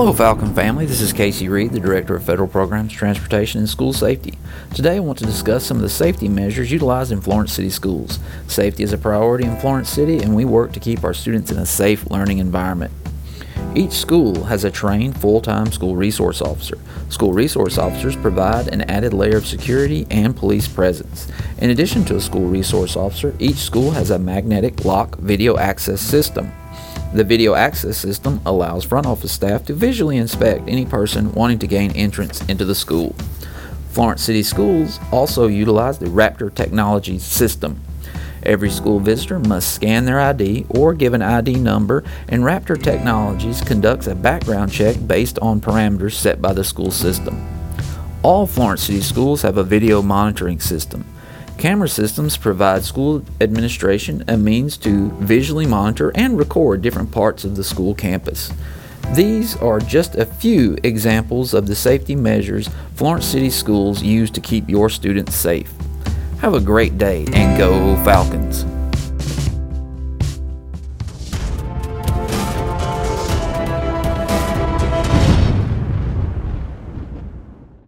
Hello, Falcon family. This is Casey Reed, the Director of Federal Programs, Transportation, and School Safety. Today, I want to discuss some of the safety measures utilized in Florence City schools. Safety is a priority in Florence City, and we work to keep our students in a safe learning environment. Each school has a trained full-time school resource officer. School resource officers provide an added layer of security and police presence. In addition to a school resource officer, each school has a magnetic lock video access system. The video access system allows front office staff to visually inspect any person wanting to gain entrance into the school. Florence City Schools also utilize the Raptor technology system. Every school visitor must scan their ID or give an ID number, and Raptor Technologies conducts a background check based on parameters set by the school system. All Florence City schools have a video monitoring system. Camera systems provide school administration a means to visually monitor and record different parts of the school campus. These are just a few examples of the safety measures Florence City schools use to keep your students safe. Have a great day and go Falcons!